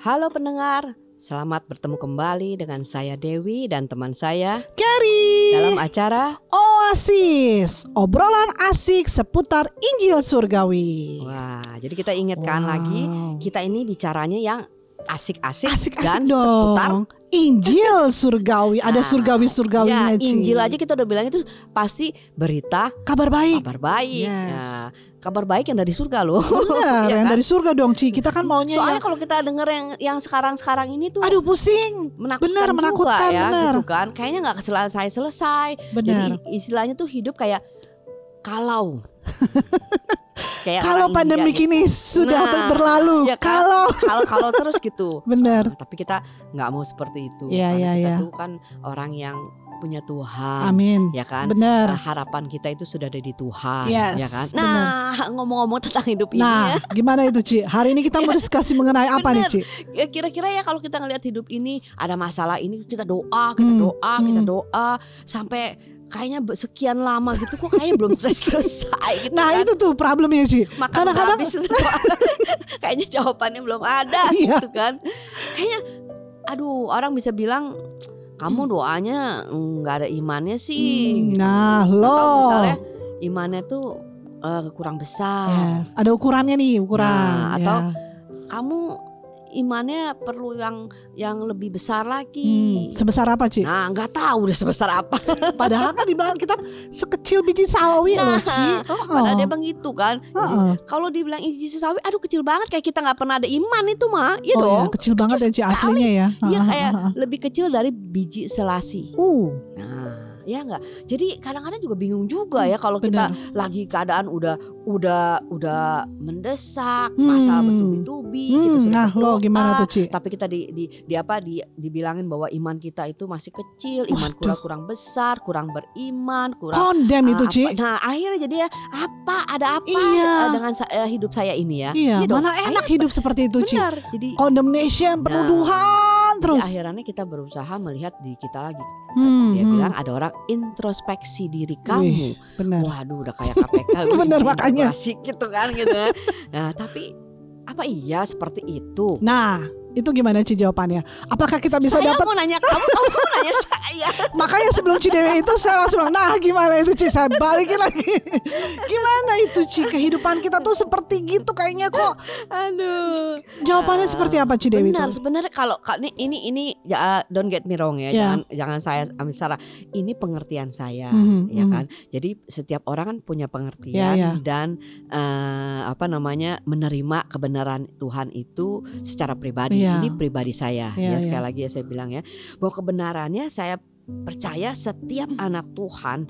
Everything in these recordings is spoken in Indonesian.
Halo pendengar, selamat bertemu kembali dengan saya Dewi dan teman saya Gary dalam acara Oasis Obrolan asik seputar Injil Surgawi Wah, jadi kita ingatkan Wow. lagi kita ini bicaranya yang asik-asik Asik-asik dan dong seputar Injil Surgawi Ada Nah, surgawi-surgawinya ya. Injil aja kita udah bilang itu pasti berita Kabar baik kabar baik. Yes. Nah, kabar baik yang dari surga loh. Benar, Ya yang kan? dari surga dong Ci Kita kan maunya Soalnya yang kalau kita denger yang yang sekarang-sekarang ini tuh Aduh pusing menakutkan benar, juga menakutkan, ya benar. gitu kan. Kayaknya nggak selesai-selesai. Benar Jadi istilahnya tuh hidup kayak kalau. kayak Kalau pandemi India kini sudah Nah, berlalu ya? Kalau gitu. kalau kalau terus gitu. Benar Nah, tapi kita nggak mau seperti itu. Iya, Karena iya, kita iya. tuh kan orang yang punya Tuhan. Amin Ya kan? Benar Nah, harapan kita itu sudah ada di Tuhan, Yes, ya kan? Nah, ngomong-ngomong tentang hidup ini Nah ya, gimana itu Ci Hari ini kita mau diskusi mengenai apa nih Benar. Ci ya kira-kira ya kalau kita ngelihat hidup ini ada masalah ini kita doa, kita Hmm, doa, kita hmm. doa sampai kayaknya sekian lama gitu kok kayaknya belum selesai gitu Nah kan. itu tuh problemnya Ci Makan kadang-kadang- kayaknya jawabannya belum ada Iya. gitu kan. Kayaknya aduh orang bisa bilang kamu doanya nggak ada imannya sih. Hmm, gitu. Nah Atau loh misalnya imannya tuh eh, kurang besar. Yes, ada ukurannya nih ukuran. Nah, atau ya. Kamu imannya perlu yang yang lebih besar Hmm, lagi. sebesar apa Ci? Nah, nggak tahu udah sebesar apa. Padahal kan dibilang kita sekecil biji sawi Nah, loh Ci. Oh, Padahal dia begitu kan. Heeh. Kalau dibilang iji sawi, aduh kecil banget kayak kita nggak pernah ada iman itu mah, iya oh, dong. ya, kecil banget ya Ci aslinya ya. Iya kayak lebih kecil dari biji selasi. Uh, Nah, ya nggak. Jadi kadang-kadang juga bingung juga ya kalau kita lagi keadaan udah udah udah mendesak, Hmm. masalah bertubi-tubi gitu Hmm, sudah nah lo gimana tuh Ci? tapi kita di, di di apa di dibilangin bahwa iman kita itu masih kecil, iman Waduh. kurang kurang besar, kurang beriman, kurang Kondem itu Ci. apa- Nah, akhirnya jadi ya apa ada apa Iya. eh, dengan eh, hidup saya ini ya? Iya, dong. mana enak hidup seperti itu Ci. Benar. Jadi Condemnation, penuduhan jadi terus. akhirnya kita berusaha melihat di kita lagi. Hmm, Dia hmm, bilang ada orang introspeksi diri kamu. benar. Waduh, udah kayak KPK. Bener, gini, makanya. Asik gitu kan gitu. kan. Nah, tapi apa iya seperti itu? Nah, itu gimana Ci jawabannya? Apakah kita bisa saya dapat mau nanya kamu, kamu mau nanya saya. Makanya sebelum Cidewi itu saya langsung nah gimana itu Ci saya balikin lagi Gimana itu Ci kehidupan kita tuh seperti gitu kayaknya kok Aduh. Jawabannya Ah, seperti apa Cidewi Benar, itu sebenarnya kalau kalau ini ini ini ya, don't get me wrong ya, Ya. jangan jangan saya ambil salah. Ini pengertian saya, Mhm, ya mhm. kan. Jadi setiap orang kan punya pengertian Ya, ya. dan eh, apa namanya menerima kebenaran Tuhan itu secara pribadi. Ya. Ini pribadi saya. Ya, ya sekali ya. lagi ya saya bilang ya bahwa kebenarannya saya percaya setiap anak Tuhan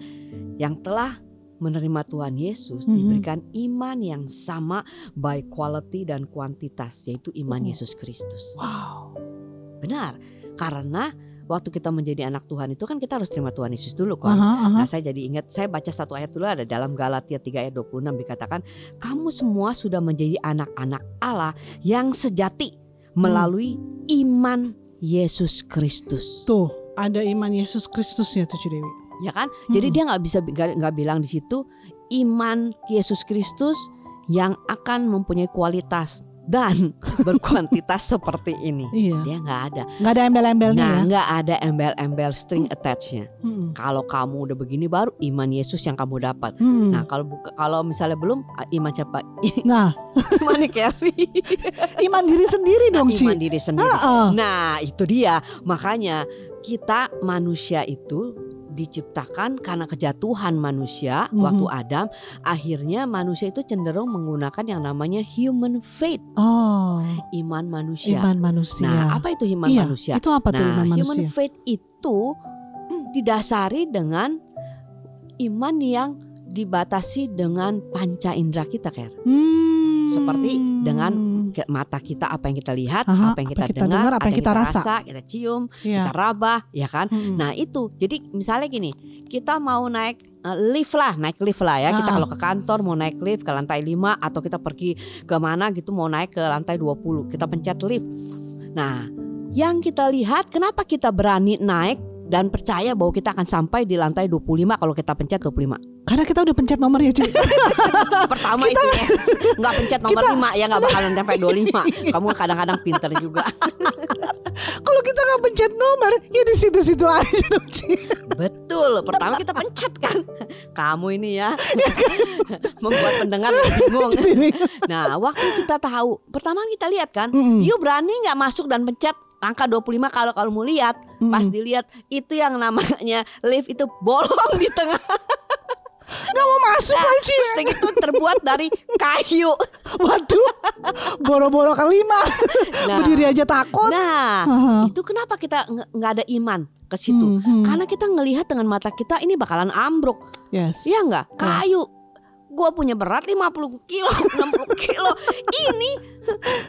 yang telah menerima Tuhan Yesus Mhm. diberikan iman yang sama baik quality dan kuantitas yaitu iman Oh. Yesus Kristus. Wow Benar. Karena waktu kita menjadi anak Tuhan itu kan kita harus terima Tuhan Yesus dulu kan. Aha, aha. Nah, saya jadi ingat saya baca satu ayat dulu ada dalam Galatia 3 ayat 26 dikatakan kamu semua sudah menjadi anak-anak Allah yang sejati melalui iman Yesus Kristus. Tuh ada iman Yesus Kristusnya tuh Cidewi Ya kan? Jadi Hmm. dia nggak bisa nggak bilang di situ iman Yesus Kristus yang akan mempunyai kualitas dan berkuantitas seperti ini. Iya Dia nggak ada. Nggak ada embel-embelnya Nah, ya nggak ada embel-embel string attachnya. Hmm, Kalau kamu udah begini baru iman Yesus yang kamu dapat. hmm. Nah, kalau buka, kalau misalnya belum ah, iman siapa? Nah iman Carry. iman diri sendiri dong Ci iman diri sendiri. Heeh. Nah, itu dia. Makanya kita manusia itu diciptakan karena kejatuhan manusia Mhm. waktu Adam, akhirnya manusia itu cenderung menggunakan yang namanya human faith, Oh iman manusia. iman manusia Nah, apa itu iman Iya, manusia? Itu apa tuh Nah, iman human manusia faith itu didasari dengan iman yang dibatasi dengan panca indera kita, Ker. Hmm. Seperti dengan Mata kita apa yang kita lihat, Aha, apa yang apa kita, kita dengar, dengar, apa yang kita rasa. kita cium, Iya. kita raba, ya kan? Mm-mm. Nah, itu. Jadi misalnya gini, kita mau naik eh, lift lah, naik lift lah ya. Kita Ah. kalau ke kantor mau naik lift ke lantai 5 atau kita pergi ke mana gitu mau naik ke lantai 20, kita pencet lift. Nah, yang kita lihat kenapa kita berani naik dan percaya bahwa kita akan sampai di lantai 25 kalau kita pencet 25. Karena kita udah pencet nomornya Ci. Pertama itu yes, nggak pencet nomor 5 ya nggak bakalan sampai 25. Kamu kadang-kadang pinter juga. Kalau kita nggak pencet nomor, ya di situ-situ aja dong Ci. Betul. Pertama kita pencet kan. Kamu ini ya membuat pendengar bingung. Nah, waktu kita tahu, pertama kita lihat kan, Mm-mm. you berani nggak masuk dan pencet angka 25 kalau kalau mau lihat pas Mm-mm. dilihat itu yang namanya lift itu bolong di tengah Nggak mau masuk Nah, terus yang itu terbuat dari kayu. Waduh, boro-boro kelima. Nah, Berdiri aja takut. nah Haha. itu kenapa kita nggak ada iman ke situ? Hmm, hmm. Karena kita ngelihat dengan mata kita ini bakalan ambruk, yes. Iya nggak? Kayu. Gua punya berat 50 kilo, 60 kilo. Ini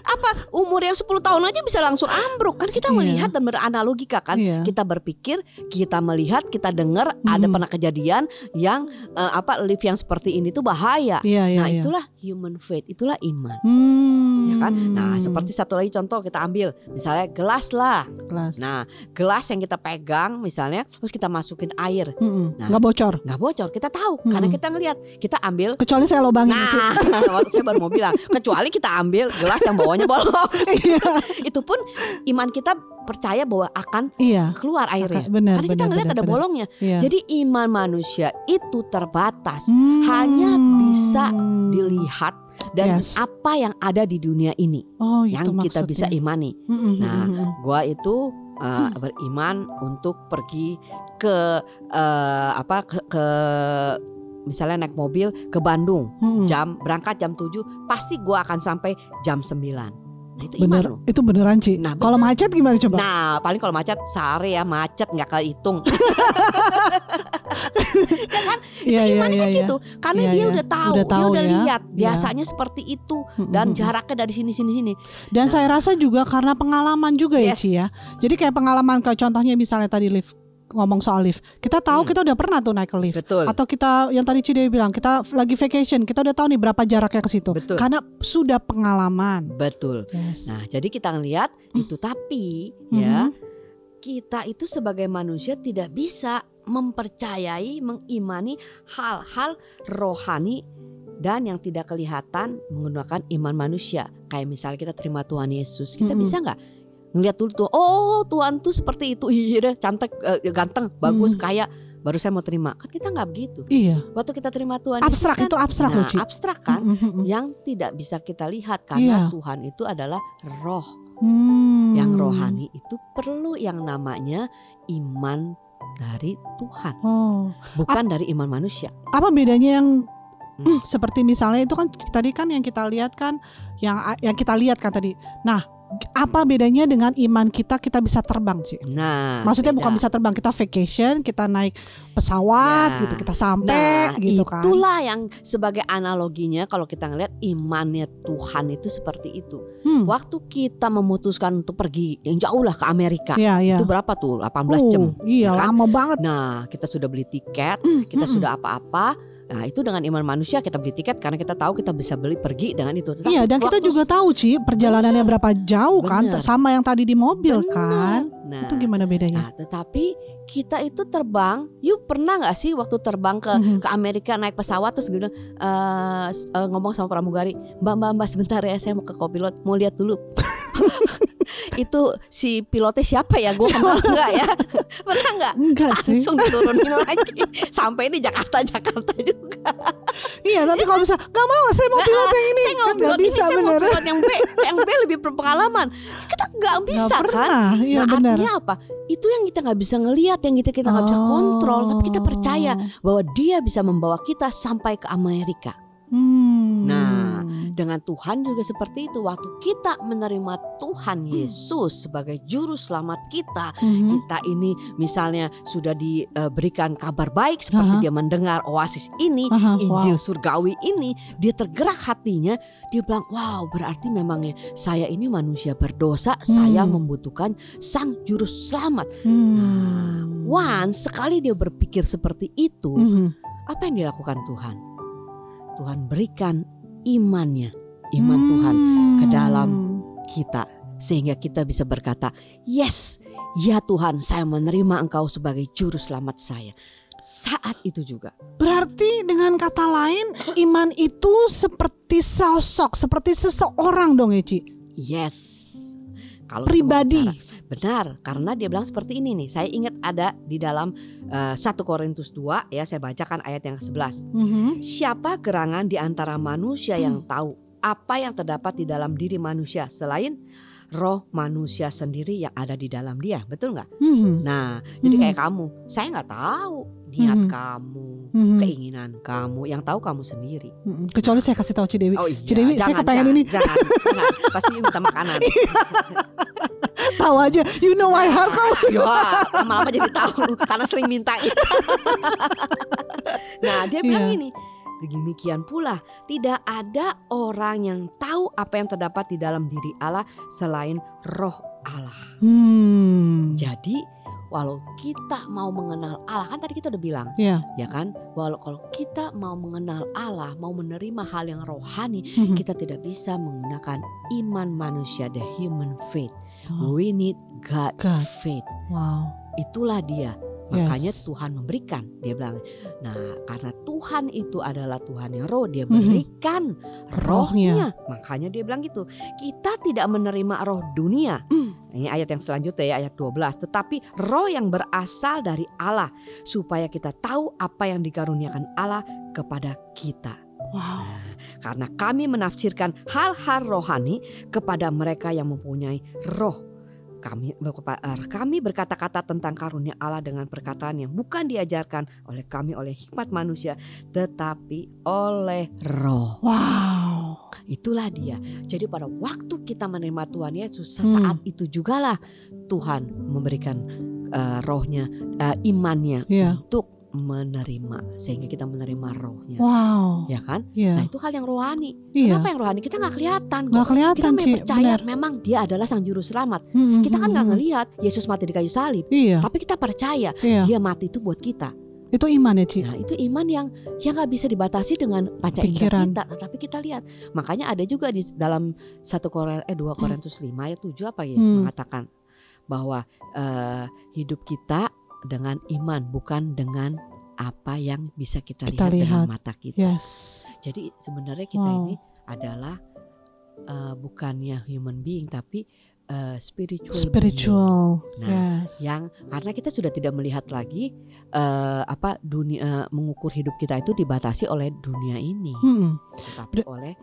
apa umur yang 10 tahun aja bisa langsung ambruk kan kita Iya. melihat dan beranalogika kan Iya. kita berpikir kita melihat kita dengar ada Mhm. pernah kejadian yang eh, apa lift yang seperti ini tuh bahaya Iya, iya, nah iya. itulah human faith itulah iman Hmm. Kan nah seperti satu lagi contoh kita ambil misalnya gelas lah kelas. nah gelas yang kita pegang misalnya terus kita masukin air Mm-mm. Nah. nggak bocor. nggak bocor kita tahu karena Mhm. kita ngelihat kita ambil Kecuali saya lobangin. Ci. Nah, waktu saya baru mau bilang, kecuali kita ambil gelas yang bawahnya bolong. Iya. itu pun iman kita percaya bahwa akan Iya. keluar airnya. Benar, Karena kita ngelihat ada benar. bolongnya. Iya. Jadi iman manusia itu terbatas, Hmm. hanya bisa dilihat dan Yes. apa yang ada di dunia ini Oh, yang kita bisa maksudnya. imani. Mm-mm, Nah, mm-mm. Gua itu uh, Hmm. beriman untuk pergi ke uh, apa ke, ke misalnya naik mobil ke Bandung Mm-mm. jam berangkat jam 7 pasti gua akan sampai jam 9 nah itu iman bener loh itu beneran Ci. Nah, Kalau macet gimana coba? nah paling kalau macet sehari ya macet nggak kehitung Iya, itu iya, imannya iya, kayak iya. gitu karena Iya, dia udah tahu, Udah tahu dia udah ya. lihat biasanya seperti itu dan jaraknya dari sini sini sini Dan saya rasa juga karena pengalaman juga ya Yes. Ci ya. Jadi kayak pengalaman kayak contohnya misalnya tadi lift ngomong soal lift. Kita tahu Hmm. kita udah pernah tuh naik ke lift. betul Atau kita yang tadi Cidewi bilang kita lagi vacation, kita udah tahu nih berapa jaraknya ke situ. Betul. Karena sudah pengalaman. betul Yes. nah jadi kita ngelihat itu tapi ya Mhm. kita itu sebagai manusia tidak bisa mempercayai, mengimani hal-hal rohani dan yang tidak kelihatan menggunakan iman manusia. Kayak misalnya kita terima Tuhan Yesus, kita Mm-mm. bisa nggak ngelihat dulu tuh, oh Tuhan tuh seperti itu, iya deh, cantik, eh, ganteng, bagus, Mm. kaya, baru saya mau terima. Kan kita nggak begitu. Iya. Waktu kita terima Tuhan Abstrak itu kan, abstrak nah, loh abstrak kan, Mm, mm, mm. yang tidak bisa kita lihat karena Iya. Tuhan itu adalah roh Hmm. yang rohani itu perlu yang namanya iman dari Tuhan, Oh. bukan dari iman manusia. Apa bedanya yang Hmm. seperti misalnya itu kan tadi kan yang kita lihat kan yang yang kita lihat kan tadi. Nah, apa bedanya dengan iman kita kita bisa terbang sih? Nah, Maksudnya beda. bukan bisa terbang, kita vacation, kita naik pesawat Nah, gitu, kita sampai Nah, gitu kan. itulah yang sebagai analoginya kalau kita ngelihat imannya Tuhan itu seperti itu. Hmm. Waktu kita memutuskan untuk pergi yang jauh lah ke Amerika, Iya, iya. itu berapa tuh? 18 jam. Oh, Iya, ya kan? lama banget. Nah, kita sudah beli tiket, Hmm, kita hmm, sudah apa-apa. Nah, itu dengan iman manusia kita beli tiket karena kita tahu kita bisa beli pergi dengan itu. Tetapi Iya, dan kita juga tahu Ci perjalanannya berapa jauh kan Bener. sama yang tadi di mobil Bener. kan. Nah, Itu gimana bedanya? Nah, tetapi kita itu terbang. Yuk pernah nggak sih waktu terbang ke Mhm. ke Amerika naik pesawat terus gitu s- eh, ngomong sama pramugari, Mbak Mbak Mbak sebentar ya saya mau ke kopilot mau lihat dulu. itu si pilotnya siapa ya? Gue kenal nggak ya? Pernah nggak? Enggak sih. Langsung diturunin lagi sampai di Jakarta Jakarta juga. Iya, nanti kalau bisa nggak mau saya mau pilot yang ini. Saya nggak Kan nggak pilot ini, bisa saya mau bener. pilot yang B, yang B lebih berpengalaman. Kita nggak bisa Nggak kan? pernah. Iya nah, benar. artinya apa? Itu yang kita nggak bisa ngelihat, yang kita kita nggak bisa kontrol, tapi kita percaya Oh. bahwa Dia bisa membawa kita sampai ke Amerika. Hmm. Nah, Dengan Tuhan juga seperti itu. Waktu kita menerima Tuhan Yesus sebagai juru selamat kita, Mhm. kita ini misalnya sudah diberikan kabar baik seperti Aha. dia mendengar oasis ini, Aha, Injil wow. surgawi ini, dia tergerak hatinya, dia bilang, "Wow, berarti memangnya saya ini manusia berdosa, saya Hmm. membutuhkan sang juru selamat." Hmm. Once sekali dia berpikir seperti itu, Mhm. apa yang dilakukan Tuhan? Tuhan berikan imannya, iman Tuhan ke dalam Hmm. kita sehingga kita bisa berkata, "Yes, ya Tuhan, saya menerima Engkau sebagai juru selamat saya." Saat itu juga. Berarti dengan kata lain iman itu seperti sosok, seperti seseorang dong ya Ci. Yes. Kalau Pribadi. bicara- benar, karena dia bilang seperti ini nih. Saya ingat ada di dalam eh, 1 Korintus 2 ya, saya bacakan ayat yang ke-11. Mhm. Siapa gerangan di antara manusia yang tahu apa yang terdapat di dalam diri manusia selain roh manusia sendiri yang ada di dalam dia, betul nggak? Mhm. Nah, jadi Mhm. kayak kamu, saya nggak tahu niat Mhm. kamu, Mhm. keinginan kamu, yang tahu kamu sendiri. Mhm. Kecuali saya kasih tahu Ci Dewi. Oh iya, Ci Dewi, saya jangan, kepengen jangan, ini. jangan, jangan. pasti minta makanan. Tahu aja, you know my heart kamu. ya, lama-lama jadi tahu karena sering minta. nah, dia bilang Iya. ini. Demikian pula, tidak ada orang yang tahu apa yang terdapat di dalam diri Allah selain roh Allah. Hmm. Jadi, walau kita mau mengenal Allah, kan tadi kita udah bilang, Ya. ya kan? Walau kalau kita mau mengenal Allah, mau menerima hal yang rohani, Mhm. kita tidak bisa menggunakan iman manusia, the human faith. Oh, We need God, God. faith. Wow. Itulah dia. Makanya Yes. Tuhan memberikan. Dia bilang, nah karena Tuhan itu adalah Tuhan yang roh, dia Mhm. berikan Rohnya. rohnya. Makanya dia bilang gitu. Kita tidak menerima roh dunia. Ini ayat yang selanjutnya ya ayat 12. Tetapi roh yang berasal dari Allah supaya kita tahu apa yang dikaruniakan Allah kepada kita. Wow. Karena kami menafsirkan hal-hal rohani kepada mereka yang mempunyai roh. Kami eh, kami berkata-kata tentang karunia Allah dengan perkataan yang bukan diajarkan oleh kami oleh hikmat manusia, tetapi oleh roh. Wow. Itulah dia. Jadi pada waktu kita menerima Tuhan Yesus, Hmm. sesaat itu jugalah Tuhan memberikan eh, rohnya, eh, imannya Iya. untuk menerima, sehingga kita menerima rohnya, Wow. ya kan? Iya. Nah itu hal yang rohani. Iya. Kenapa yang rohani? Kita nggak kelihatan Nggak kelihatan Kita Ci, percaya benar. memang dia adalah sang juru selamat. Mhm, Kita kan nggak mhm. ngelihat Yesus mati di kayu salib, Iya. tapi kita percaya Iya. dia mati itu buat kita. Itu iman ya Ci. Nah itu iman yang yang nggak bisa dibatasi dengan panca indera kita. Nah, tapi kita lihat, makanya ada juga di dalam satu Korintus eh 2 Korintus 5 ayat 7 apa ya Hmm. mengatakan bahwa eh, hidup kita dengan iman bukan dengan apa yang bisa kita, Kita lihat, dengan lihat. mata kita. Yes. Jadi sebenarnya kita Wow. ini adalah eh, bukannya human being tapi eh, spiritual. being. Spiritual. Nah, yes. Yang karena kita sudah tidak melihat lagi eh, apa dunia eh, mengukur hidup kita itu dibatasi oleh dunia ini, Mhm. tetapi oleh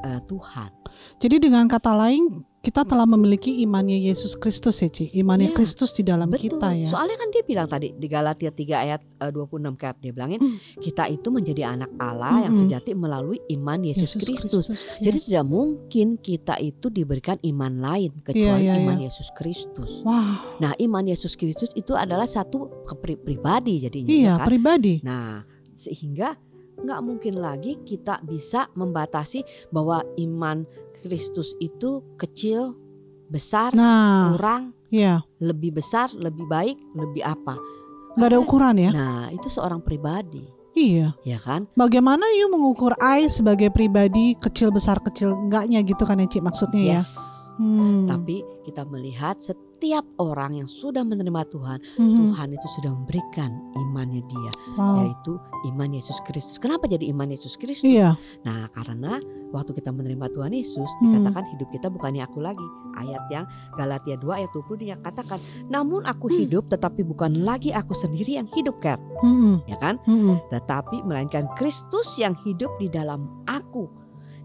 eh, Tuhan. Jadi dengan kata lain kita telah memiliki imannya Yesus Kristus ya Ci. Imannya Iya, Kristus di dalam Betul. kita ya. Soalnya kan dia bilang tadi di Galatia 3 ayat eh, 26 kayak dia bilangin Hmm. kita itu menjadi anak Allah yang Mm-mm. sejati melalui iman Yesus, Kristus. Jadi yes. tidak mungkin kita itu diberikan iman lain kecuali iya, iman iya. Yesus Kristus. Wow. Nah, iman Yesus Kristus itu adalah satu kepri- pribadi jadinya Iya, ya kan? pribadi. Nah, sehingga nggak mungkin lagi kita bisa membatasi bahwa iman Kristus itu kecil, besar, Nah, kurang, iya. lebih besar, lebih baik, lebih apa. Nggak ada ukuran ya. Nah, itu seorang pribadi, Iya. ya kan? Bagaimana you mengukur I sebagai pribadi kecil besar kecil enggaknya gitu kan ya Ci maksudnya ya. Hmm. Tapi kita melihat setiap orang yang sudah menerima Tuhan, Mhm. Tuhan itu sudah memberikan imannya dia, Wow. yaitu iman Yesus Kristus. Kenapa jadi iman Yesus Kristus? Iya. Nah, karena waktu kita menerima Tuhan Yesus Hmm. dikatakan hidup kita bukannya aku lagi. Ayat yang Galatia 2 ayat 20 dia katakan, "Namun aku Hmm. hidup tetapi bukan lagi aku sendiri yang hidup, Kat." Mhm. Ya kan? Mhm. Tetapi melainkan Kristus yang hidup di dalam aku.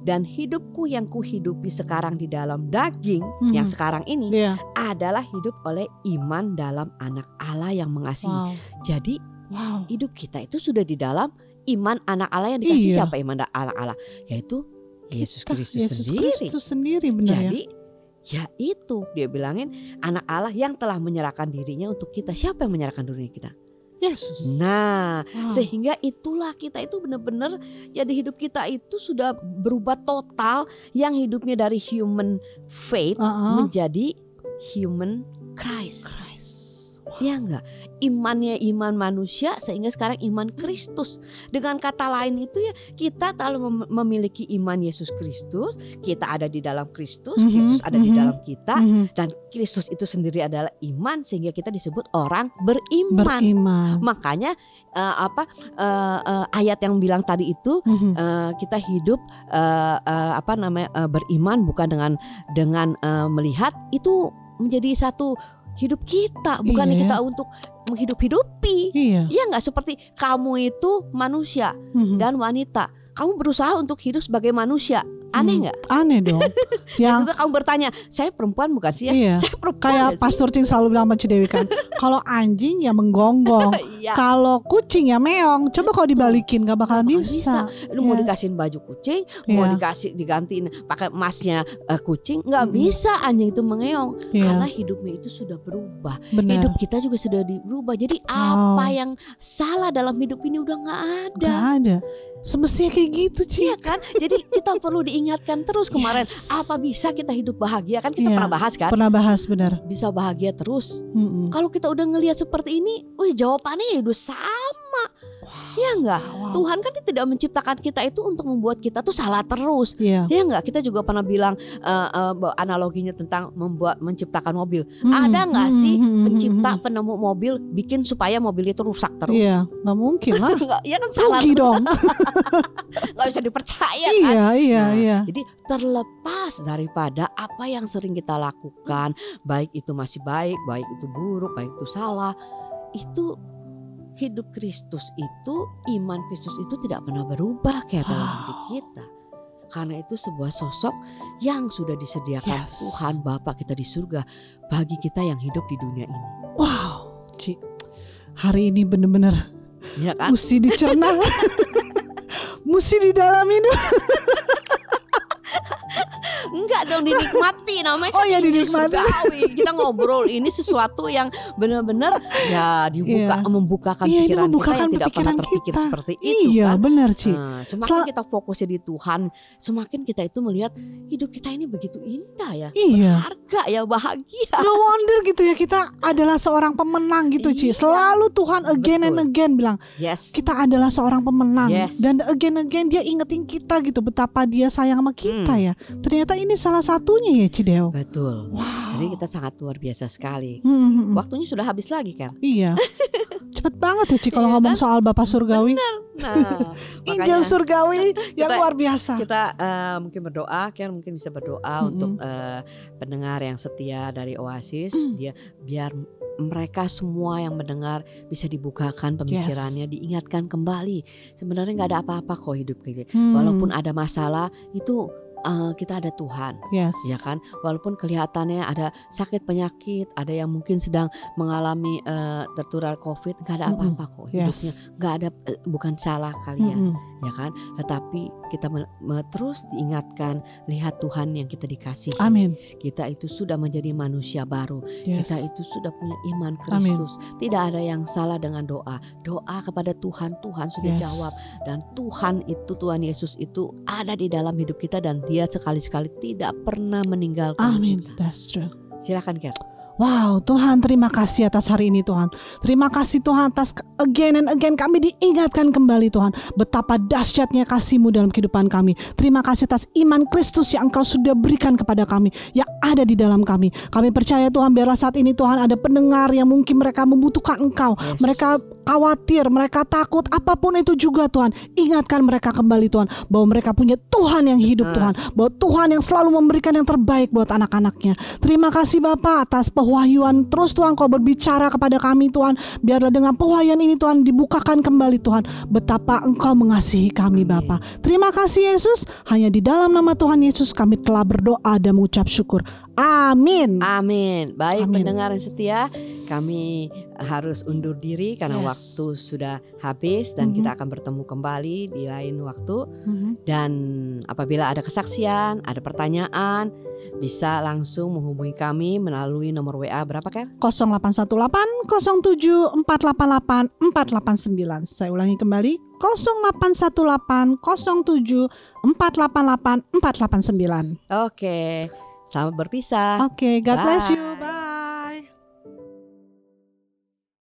Dan hidupku yang kuhidupi sekarang di dalam daging Mhm. yang sekarang ini Iya. adalah hidup oleh iman dalam anak Allah yang mengasihi. Wow. Jadi Wow. hidup kita itu sudah di dalam iman anak Allah yang dikasih Iya. siapa iman anak Allah yaitu Yesus Kristus Yesus sendiri. Kristus sendiri benar ya. Jadi ya itu dia bilangin anak Allah yang telah menyerahkan dirinya untuk kita. Siapa yang menyerahkan dirinya kita? Yesus. Nah, Wow. sehingga itulah kita itu benar-benar jadi hidup kita itu sudah berubah total yang hidupnya dari human faith Uh-uh. menjadi human Christ. Christ. Ya enggak? Imannya iman manusia sehingga sekarang iman Kristus. Dengan kata lain itu ya kita kalau mem- memiliki iman Yesus Kristus, kita ada di dalam Kristus, Mhm, Kristus ada di mhm. dalam kita Mhm. dan Kristus itu sendiri adalah iman sehingga kita disebut orang beriman. Beriman. Makanya eh, apa eh, eh, ayat yang bilang tadi itu Mhm. eh, kita hidup eh, eh, apa namanya eh, beriman bukan dengan dengan eh, melihat itu menjadi satu hidup kita bukan Iya. kita untuk menghidup-hidupi Iya. ya nggak seperti kamu itu manusia Mhm. dan wanita kamu berusaha untuk hidup sebagai manusia aneh Hmm. nggak Aneh dong. yang juga kamu bertanya saya perempuan bukan sih ya iya. saya perempuan Kayak sih? Pastor Cing selalu bilang sama Cidewi kan, kalau anjing ya menggonggong, Iya. kalau kucing ya meong. Coba kalau dibalikin nggak bakal Nggak bisa. Lu mau Yes. dikasihin baju kucing, mau Iya. dikasih digantiin pakai emasnya eh, kucing, nggak Mm-mm. bisa anjing itu mengeong Iya, karena hidupnya itu sudah berubah. benar. Hidup kita juga sudah berubah. Jadi Wow. apa yang salah dalam hidup ini udah nggak ada. Nggak ada. Semestinya kayak gitu, Ci. Iya kan? Jadi kita perlu diingatkan terus kemarin Yes. apa bisa kita hidup bahagia kan kita Iya. pernah bahas kan? Pernah bahas benar. Bisa bahagia terus. Mm-mm. Kalau kita udah ngelihat seperti ini, wih jawabannya ya udah sama. Ya enggak? Wow. Tuhan kan tidak menciptakan kita itu untuk membuat kita tuh salah terus. Iya. Ya enggak? Kita juga pernah bilang eh, bahwa analoginya tentang membuat menciptakan mobil. Mm-mm. Ada nggak sih Mm-mm. pencipta penemu mobil bikin supaya mobil itu rusak terus? Iya, nggak mungkin lah. Enggak, ya kan salah Rugi dong. nggak bisa dipercaya kan? iya, iya, Nah, iya. Jadi terlepas daripada apa yang sering kita lakukan, baik itu masih baik, baik itu buruk, baik itu salah, itu hidup Kristus itu, iman Kristus itu tidak pernah berubah kayak dalam Ah. hidup kita. Karena itu sebuah sosok yang sudah disediakan Yes. Tuhan Bapa kita di surga bagi kita yang hidup di dunia ini. Wow, Ci. Hari ini bener-bener Ya kan? mesti dicerna. mesti didalamin. Enggak dong dinikmati namanya Oh kan ya, Injil dinikmati. Kita ngobrol ini sesuatu yang benar-benar ya dibuka Iya. membukakan Iya, ini pikiran membukakan kita yang tidak pernah terpikir kita. seperti itu iya, kan. benar, Ci. Nah, semakin Sel- kita fokusnya di Tuhan, semakin kita itu melihat hidup kita ini begitu indah ya. Iya. Harga ya bahagia. No wonder gitu ya kita adalah seorang pemenang gitu Ci. Iya. Selalu Tuhan again and Betul. again bilang Yes. kita adalah seorang pemenang Yes. dan again and again dia ingetin kita gitu betapa dia sayang sama kita Hmm. ya. Ternyata ini salah satunya ya Cideo. Betul. Wow. Jadi kita sangat luar biasa sekali. Hmm, hmm, hmm. Waktunya sudah habis lagi kan. Iya. Cepet banget ya Ci kalau Iya ngomong kan? soal Bapak Surgawi. Nah, Injil Surgawi yang kita- luar biasa. kita eh, mungkin berdoa, kan mungkin bisa berdoa Mm-mm. untuk eh, pendengar yang setia dari Oasis, Mm. dia biar mereka semua yang mendengar bisa dibukakan pemikirannya, diingatkan kembali. Sebenarnya nggak ada apa-apa kok hidup kita. Hmm, Walaupun ada masalah itu eh, kita ada Tuhan, yes. ya kan? Walaupun kelihatannya ada sakit penyakit, ada yang mungkin sedang mengalami eh, tertular COVID, nggak ada apa-apa kok hidupnya. Nggak ada eh, bukan salah kalian Mm-mm. ya kan tetapi kita me- me- terus diingatkan lihat Tuhan yang kita dikasihi Amin. kita itu sudah menjadi manusia baru Yes. kita itu sudah punya iman Kristus tidak ada yang salah dengan doa doa kepada Tuhan Tuhan sudah Yes. jawab dan Tuhan itu Tuhan Yesus itu ada di dalam hidup kita dan dia sekali-sekali tidak pernah meninggalkan Amin. kita That's true. silakan Ker Wow, Tuhan terima kasih atas hari ini Tuhan. Terima kasih Tuhan atas again and again kami diingatkan kembali Tuhan betapa dahsyatnya kasih-Mu dalam kehidupan kami. Terima kasih atas iman Kristus yang Engkau sudah berikan kepada kami yang ada di dalam kami. Kami percaya Tuhan biarlah saat ini Tuhan ada pendengar yang mungkin mereka membutuhkan Engkau. Yes. Mereka khawatir, mereka takut, apa pun itu juga Tuhan. Ingatkan mereka kembali Tuhan bahwa mereka punya Tuhan yang hidup Ah. Tuhan, bahwa Tuhan yang selalu memberikan yang terbaik buat anak-anaknya. Terima kasih Bapak atas pewahyuan terus Tuhan kau berbicara kepada kami Tuhan. Biarlah dengan pewahyuan ini Tuhan dibukakan kembali Tuhan betapa Engkau mengasihi kami. Bapak. Terima kasih Yesus. Hanya di dalam nama Tuhan Yesus kami telah berdoa dan mengucap syukur. Amin. Amin. Baik Amin. pendengar yang setia, kami harus undur diri karena Yes. waktu sudah habis dan Mhm. kita akan bertemu kembali di lain waktu. Mhm. Dan apabila ada kesaksian, ada pertanyaan, bisa langsung menghubungi kami melalui nomor WA berapa kan? 0818 07 488 489. Saya ulangi kembali 0818 07 488 489. Oke, selamat berpisah. Oke, God bless Bye. you.